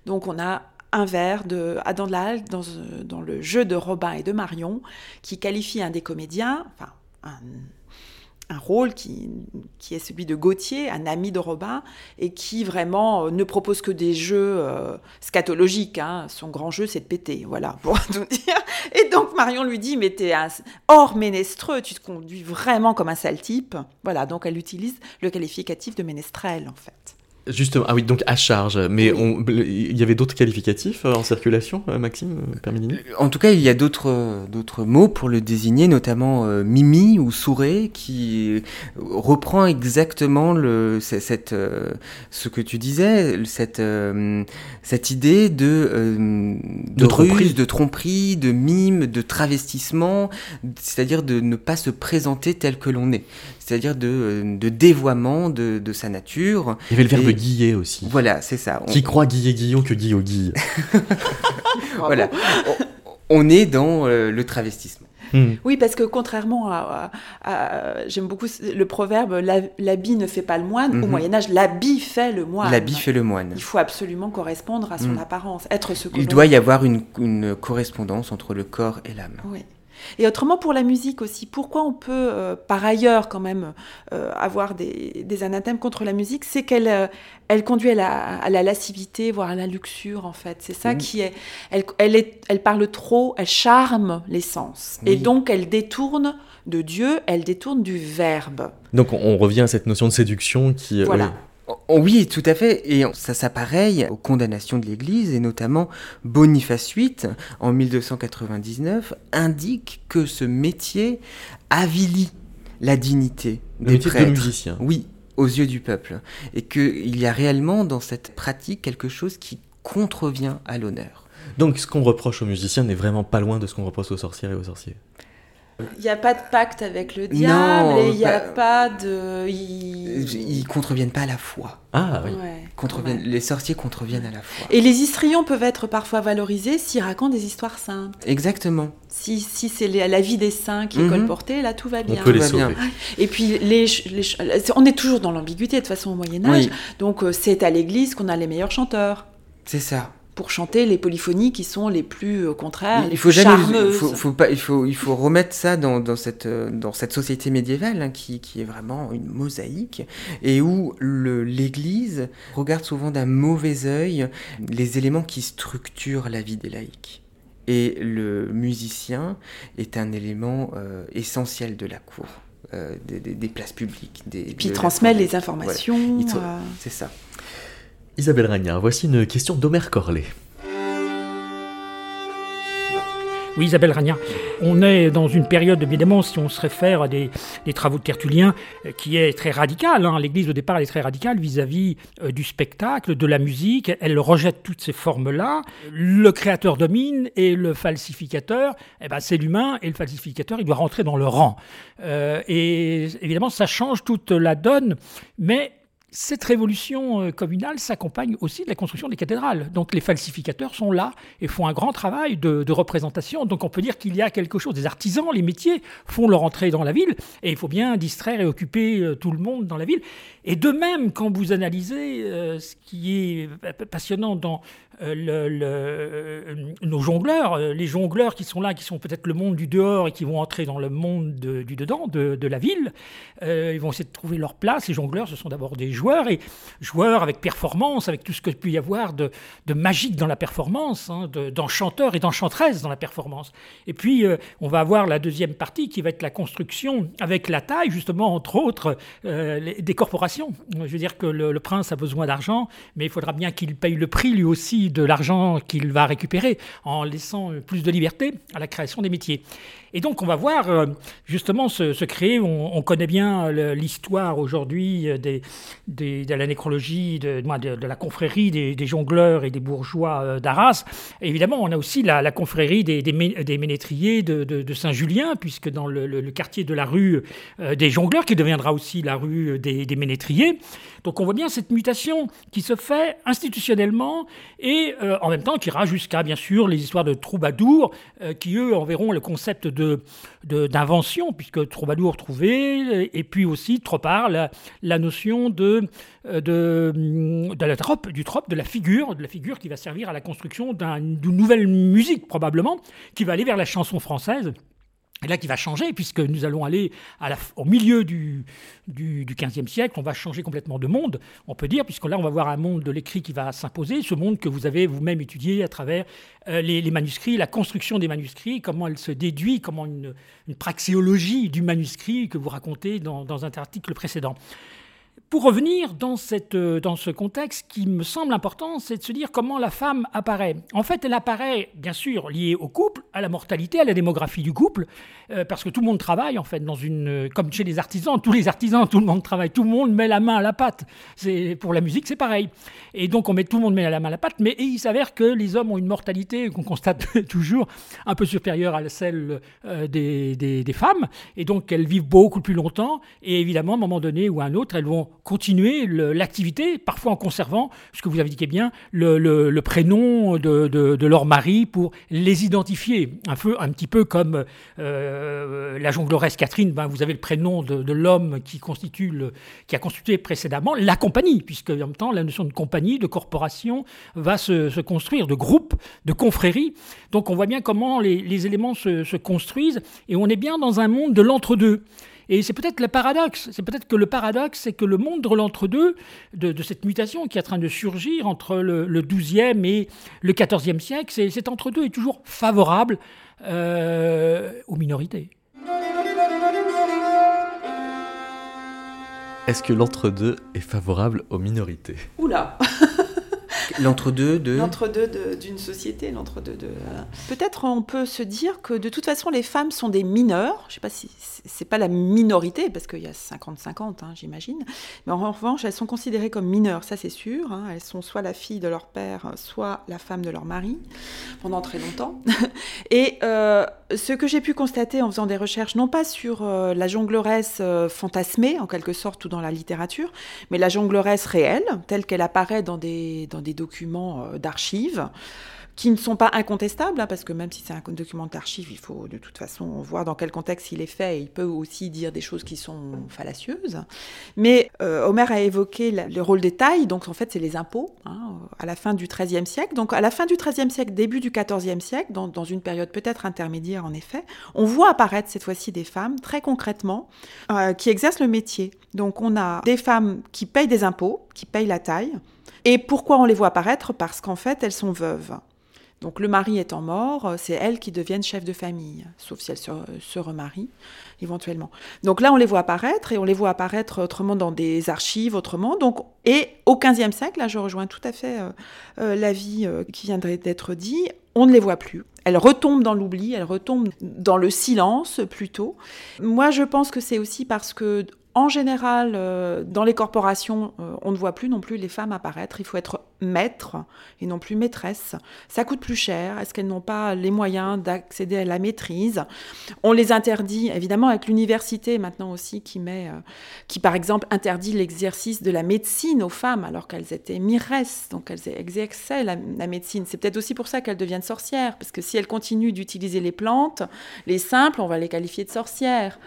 Donc on a un vers de Adam de la Halle dans, le jeu de Robin et de Marion, qui qualifie un des comédiens, enfin un, rôle qui, qui, est celui de Gauthier, un ami de Robin, et qui vraiment euh, ne propose que des jeux euh, scatologiques. Hein. Son grand jeu, c'est de péter, voilà, pour tout dire. Et donc Marion lui dit, mais t'es un hors ménestreux, tu te conduis vraiment comme un sale type. Voilà, donc elle utilise le qualificatif de ménestrel, en fait. Justement, ah oui, donc à charge. Mais il y avait d'autres qualificatifs euh, en circulation, euh, Maxime euh, En tout cas, il y a d'autres d'autres mots pour le désigner, notamment Mimi ou Souré, qui reprend exactement le, cette, ce que tu disais, cette, cette idée de, de, de ruse, de tromperie, de mime, de travestissement, c'est-à-dire de ne pas se présenter tel que l'on est c'est-à-dire de, de, dévoiement de, de, sa nature. Il y avait le verbe guiller aussi. Voilà, c'est ça. Qui croit guiller Guillon que Guillot guille. voilà. On, est dans euh, le travestissement. Hmm. Oui, parce que contrairement à, j'aime beaucoup le proverbe l'habit ne fait pas le moine. Au mhm. Moyen Âge, l'habit fait le moine. L'habit fait le moine. Il faut absolument correspondre à son hmm. apparence, être ce que Il doit y avoir une, une, correspondance entre le corps et l'âme. Oui. Et autrement pour la musique aussi, pourquoi on peut euh, par ailleurs quand même euh, avoir des, des, anathèmes contre la musique, c'est qu'elle euh, elle conduit à la, à la, lascivité, voire à la luxure en fait. C'est ça qui est elle, elle est, elle parle trop, elle charme les sens. Et donc elle détourne de Dieu, elle détourne du verbe. Donc on revient à cette notion de séduction qui... Voilà. Oui, tout à fait. Et ça s'appareille aux condamnations de l'Église, et notamment Boniface VIII, en 1299, indique que ce métier avilit la dignité des prêtres. De musicien. Oui, aux yeux du peuple. Et qu'il y a réellement dans cette pratique quelque chose qui contrevient à l'honneur. Donc ce qu'on reproche aux musiciens n'est vraiment pas loin de ce qu'on reproche aux sorcières et aux sorciers. Il n'y a pas de pacte avec le diable et il n'y a pas de. Ils... ils contreviennent pas à la foi. Ah oui. contreviennent... Les sorciers contreviennent à la foi. Et les histrions peuvent être parfois valorisés s'ils racontent des histoires saintes. Exactement. Si, si c'est la vie des saints qui est mhm. colportée, là tout va bien. On peut les sauver. Bien. Et puis, les, on est toujours dans l'ambiguïté de toute façon au Moyen-Âge. Donc, euh, c'est à l'église qu'on a les meilleurs chanteurs. C'est ça pour chanter les polyphonies qui sont les plus euh, contraires, il faut charmeuses. faut, faut pas, il, faut, il faut remettre ça dans, dans cette, euh, dans cette société médiévale hein, qui, qui, est vraiment une mosaïque et où l'Église regarde souvent d'un mauvais œil les éléments qui structurent la vie des laïcs. Et le musicien est un élément euh, essentiel de la cour. des, des, places publiques. Des, et puis il transmet les informations. C'est ça. Isabelle Ragnard, voici une question d'Omer Corlet. Oui, Isabelle Ragnard. On est dans une période, évidemment, si on se réfère à des, travaux de Tertullien, euh, qui est très radicale. Hein. L'Église, au départ, elle est très radicale vis-à-vis euh, du spectacle, de la musique. Elle rejette toutes ces formes-là. Le créateur domine et le falsificateur, eh ben, c'est l'humain et le falsificateur, il doit rentrer dans le rang. Euh, et évidemment, ça change toute la donne, mais cette révolution euh, communale s'accompagne aussi de la construction des cathédrales. Donc les falsificateurs sont là et font un grand travail de, représentation. Donc on peut dire qu'il y a quelque chose. Des artisans, les métiers font leur entrée dans la ville et il faut bien distraire et occuper euh, tout le monde dans la ville. Et de même, quand vous analysez euh, ce qui est passionnant dans nos jongleurs, les jongleurs qui sont là, qui sont peut-être le monde du dehors et qui vont entrer dans le monde du dedans, de, la ville, ils vont essayer de trouver leur place. Les jongleurs, ce sont d'abord des joueurs, et joueurs avec performance, avec tout ce que peut y avoir de, magique dans la performance, hein, d'enchanteurs et d'enchantresses dans la performance. Et puis, on va avoir la deuxième partie qui va être la construction avec la taille, justement, entre autres, des corporations. Je veux dire que le prince a besoin d'argent, mais il faudra bien qu'il paye le prix lui aussi de l'argent qu'il va récupérer en laissant plus de liberté à la création des métiers. Et donc on va voir euh, justement se, créer, on, connaît bien l'histoire aujourd'hui des, de la nécrologie, de, la confrérie des, jongleurs et des bourgeois d'Arras. Évidemment, on a aussi la, confrérie des, des, ménétriers de, Saint-Julien, puisque dans le, quartier de la rue des jongleurs, qui deviendra aussi la rue des, ménétriers, donc on voit bien cette mutation qui se fait institutionnellement et en même temps qui ira jusqu'à, bien sûr, les histoires de troubadours, qui eux enverront le concept de, d'invention, puisque troubadour trouvé, et puis aussi, trop part, la, la notion de, de, de, la du trope, de la figure, de la figure qui va servir à la construction d'une nouvelle musique, probablement, qui va aller vers la chanson française et là qui va changer, puisque nous allons aller au milieu du, du, du, 15e siècle, on va changer complètement de monde, on peut dire, puisque là on va voir un monde de l'écrit qui va s'imposer, ce monde que vous avez vous-même étudié à travers euh, les, manuscrits, la construction des manuscrits, comment elle se déduit, comment une, praxéologie du manuscrit que vous racontez dans un article précédent. Pour revenir dans, cette, euh, dans ce contexte qui me semble important, c'est de se dire comment la femme apparaît. En fait, elle apparaît, bien sûr, liée au couple, à la mortalité, à la démographie du couple, euh, parce que tout le monde travaille, en fait, euh, comme chez les artisans, tous les artisans, tout le monde travaille, tout le monde met la main à la pâte. Pour la musique, c'est pareil. Et donc, on met tout le monde met la main à la pâte, mais il s'avère que les hommes ont une mortalité qu'on constate toujours un peu supérieure à celle des, des, des femmes, et donc elles vivent beaucoup plus longtemps, et évidemment, à un moment donné ou à un autre, elles vont continuer l'activité, parfois en conservant, ce que vous indiquez bien, le, prénom de, de, leur mari pour les identifier. Un, peu, un petit peu comme euh, la jongloresse Catherine, ben, vous avez le prénom de, l'homme qui, qui a constitué précédemment la compagnie, puisque en même temps la notion de compagnie, de corporation va se, construire, de groupe, de confrérie. Donc on voit bien comment les, éléments se construisent et on est bien dans un monde de l'entre-deux. Et c'est peut-être le paradoxe. C'est peut-être que le paradoxe, c'est que le monde de l'entre-deux, de, cette mutation qui est en train de surgir entre le, XIIe et le XIVe siècle, c'est, cet entre-deux est toujours favorable euh, aux minorités. Est-ce que l'entre-deux est favorable aux minorités? Oula L'entre-deux de L'entre-deux d'une société, l'entre-deux de... Peut-être on peut se dire que de toute façon les femmes sont des mineurs, je ne sais pas si c'est pas la minorité, parce qu'il y a 50-50 hein, j'imagine, mais en revanche elles sont considérées comme mineures, ça c'est sûr, hein. elles sont soit la fille de leur père, soit la femme de leur mari, pendant très longtemps. Et euh, ce que j'ai pu constater en faisant des recherches, non pas sur euh, la jongleresse euh, fantasmée, en quelque sorte, ou dans la littérature, mais la jongleresse réelle, telle qu'elle apparaît dans des, dans des documents euh, d'archives qui ne sont pas incontestables, hein, parce que même si c'est un document d'archives, il faut de toute façon voir dans quel contexte il est fait, et il peut aussi dire des choses qui sont fallacieuses. Mais euh, Homer a évoqué le rôle des tailles, donc en fait c'est les impôts, hein, à la fin du XIIIe siècle. Donc à la fin du XIIIe siècle, début du XIVe siècle, dans, une période peut-être intermédiaire en effet, on voit apparaître cette fois-ci des femmes, très concrètement, euh, qui exercent le métier. Donc on a des femmes qui payent des impôts, qui payent la taille, et pourquoi on les voit apparaître Parce qu'en fait, elles sont veuves. Donc le mari étant mort, euh, c'est elles qui deviennent chef de famille, sauf si elles se, remarient éventuellement. Donc là, on les voit apparaître et on les voit apparaître autrement dans des archives, autrement. Donc, et au XVe siècle, là, je rejoins tout à fait euh, euh, l'avis qui viendrait d'être dit, on ne les voit plus. Elles retombent dans l'oubli, elles retombent dans le silence plutôt. Moi, je pense que c'est aussi parce que en général, euh, dans les corporations, euh, on ne voit plus non plus les femmes apparaître. Il faut être maître et non plus maîtresse. Ça coûte plus cher. Est-ce qu'elles n'ont pas les moyens d'accéder à la maîtrise? On les interdit, évidemment, avec l'université maintenant aussi qui met, euh, qui par exemple interdit l'exercice de la médecine aux femmes alors qu'elles étaient miresses, donc elles exerçaient la, la médecine. C'est peut-être aussi pour ça qu'elles deviennent sorcières, parce que si elles continuent d'utiliser les plantes, les simples, on va les qualifier de sorcières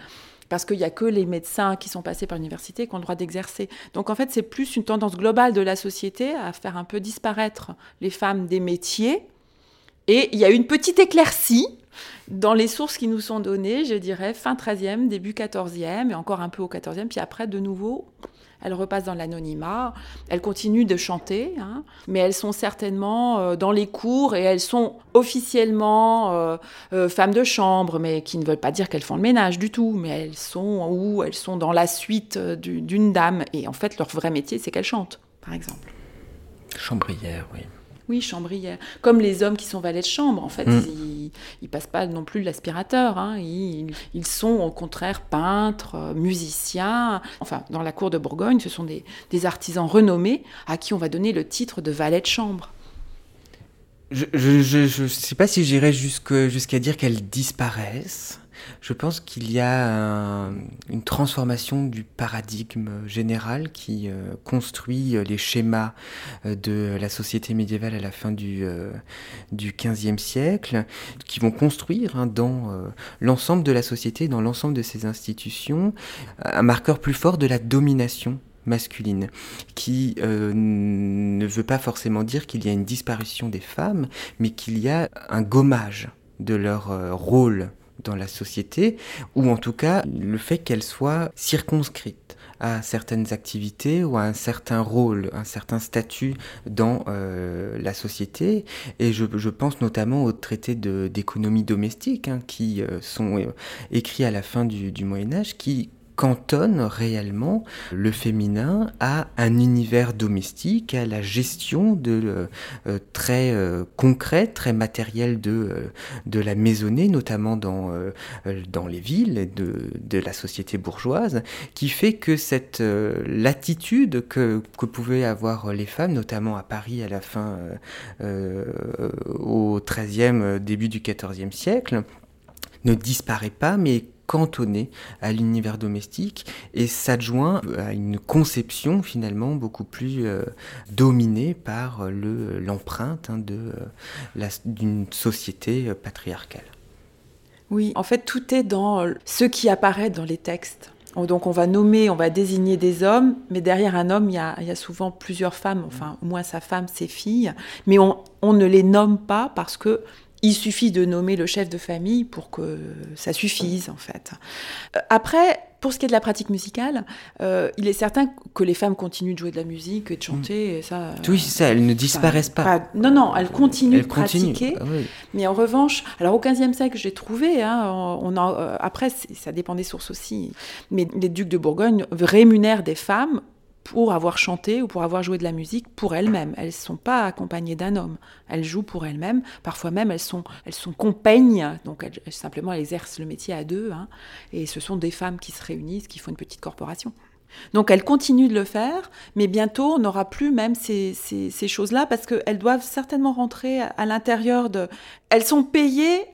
parce qu'il n'y a que les médecins qui sont passés par l'université qui ont le droit d'exercer. Donc en fait, c'est plus une tendance globale de la société à faire un peu disparaître les femmes des métiers. Et il y a une petite éclaircie dans les sources qui nous sont données, je dirais, fin 13e, début 14e, et encore un peu au 14e, puis après, de nouveau, elles repassent dans l'anonymat, elles continuent de chanter, hein, mais elles sont certainement euh, dans les cours et elles sont officiellement euh, euh, femmes de chambre, mais qui ne veulent pas dire qu'elles font le ménage du tout, mais elles sont où elles sont dans la suite d'une dame, et en fait leur vrai métier c'est qu'elles chantent, par exemple. Chambrière, oui. Oui, chambrière. Comme les hommes qui sont valets de chambre, en fait, Mm. ils, ils passent pas non plus l'aspirateur. hein. Ils, ils sont au contraire peintres, euh, musiciens. Enfin, dans la cour de Bourgogne, ce sont des, des artisans renommés à qui on va donner le titre de valet de chambre. Je je sais pas si j'irais jusqu'à dire qu'elles disparaissent. Je pense qu'il y a un- une transformation du paradigme général qui euh, construit euh, les schémas euh, de la société médiévale à la fin du, XVe siècle, qui vont construire hein, dans l'ensemble de la société, dans l'ensemble de ses institutions, un marqueur plus fort de la domination masculine, qui ne veut pas forcément dire qu'il y a une disparition des femmes, mais qu'il y a un gommage de leur rôle dans la société, ou en tout cas le fait qu'elles soient circonscrites à certaines activités ou à un certain rôle, un certain statut dans euh, la société. Et je, pense notamment aux traités d'économie domestique hein, qui euh, sont euh, écrits à la fin du, du Moyen Âge, qui cantonne réellement le féminin à un univers domestique, à la gestion de euh, euh, très euh, concret, très matériel de, euh, de la maisonnée, notamment dans, euh, euh, dans les villes de, de la société bourgeoise, qui fait que cette latitude que, que pouvaient avoir les femmes, notamment à Paris à la fin, au XIIIe, début du XIVe siècle, ne disparaît pas, mais cantonné à l'univers domestique et s'adjoint à une conception finalement beaucoup plus euh, dominée par le l'empreinte hein, de euh, la- d'une société euh, patriarcale. Oui, en fait, tout est dans euh, ce qui apparaît dans les textes. Donc on va nommer, on va désigner des hommes, mais derrière un homme, il y a, il y a souvent plusieurs femmes, enfin au moins sa femme, ses filles, mais on, on ne les nomme pas parce que il suffit de nommer le chef de famille pour que ça suffise en fait. Euh, Après, pour ce qui est de la pratique musicale, euh, il est certain que les femmes continuent de jouer de la musique et de chanter, et ça. euh, Oui, c'est ça, elles ne disparaissent pas. pas- Non, non, elles continuent Elles de continuent. pratiquer. Ah oui. Mais en revanche, alors au XVe siècle, j'ai trouvé, hein, on euh, après, ça dépend des sources aussi, mais les ducs de Bourgogne rémunèrent des femmes pour avoir chanté ou pour avoir joué de la musique pour elles-mêmes. Elles ne sont pas accompagnées d'un homme. Elles jouent pour elles-mêmes. Parfois même, elles sont, elles sont compaignes. Donc, elles, simplement, elles exercent le métier à deux. hein. et ce sont des femmes qui se réunissent, qui font une petite corporation. Donc elles continuent de le faire, mais bientôt on n'aura plus même ces, choses-là parce qu'elles doivent certainement rentrer à l'intérieur de... Elles sont payées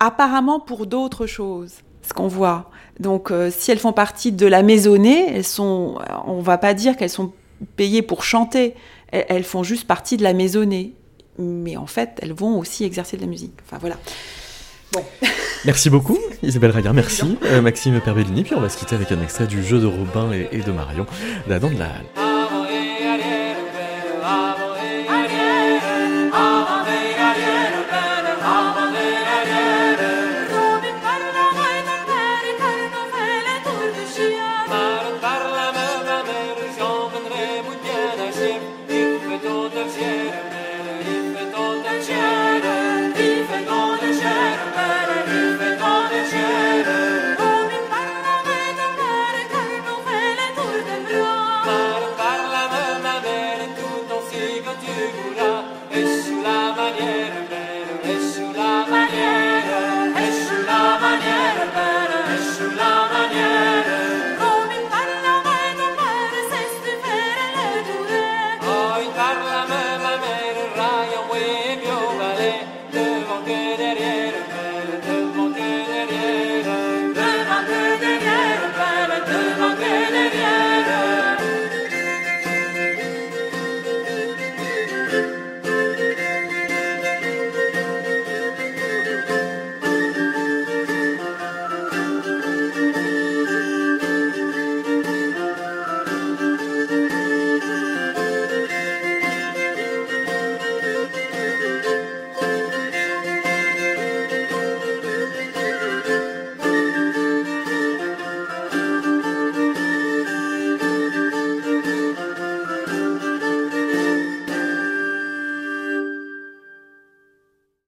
apparemment pour d'autres choses, ce qu'on voit. Donc euh, si elles font partie de la maisonnée, elles sont... On va pas dire qu'elles sont payées pour chanter, elles, elles font juste partie de la maisonnée. Mais en fait, elles vont aussi exercer de la musique. Enfin voilà. Merci beaucoup, Isabelle Rayer, merci, euh, Maxime Perbellini. Puis on va se quitter avec un extrait du jeu de Robin et, et de Marion, Dent de la Halle.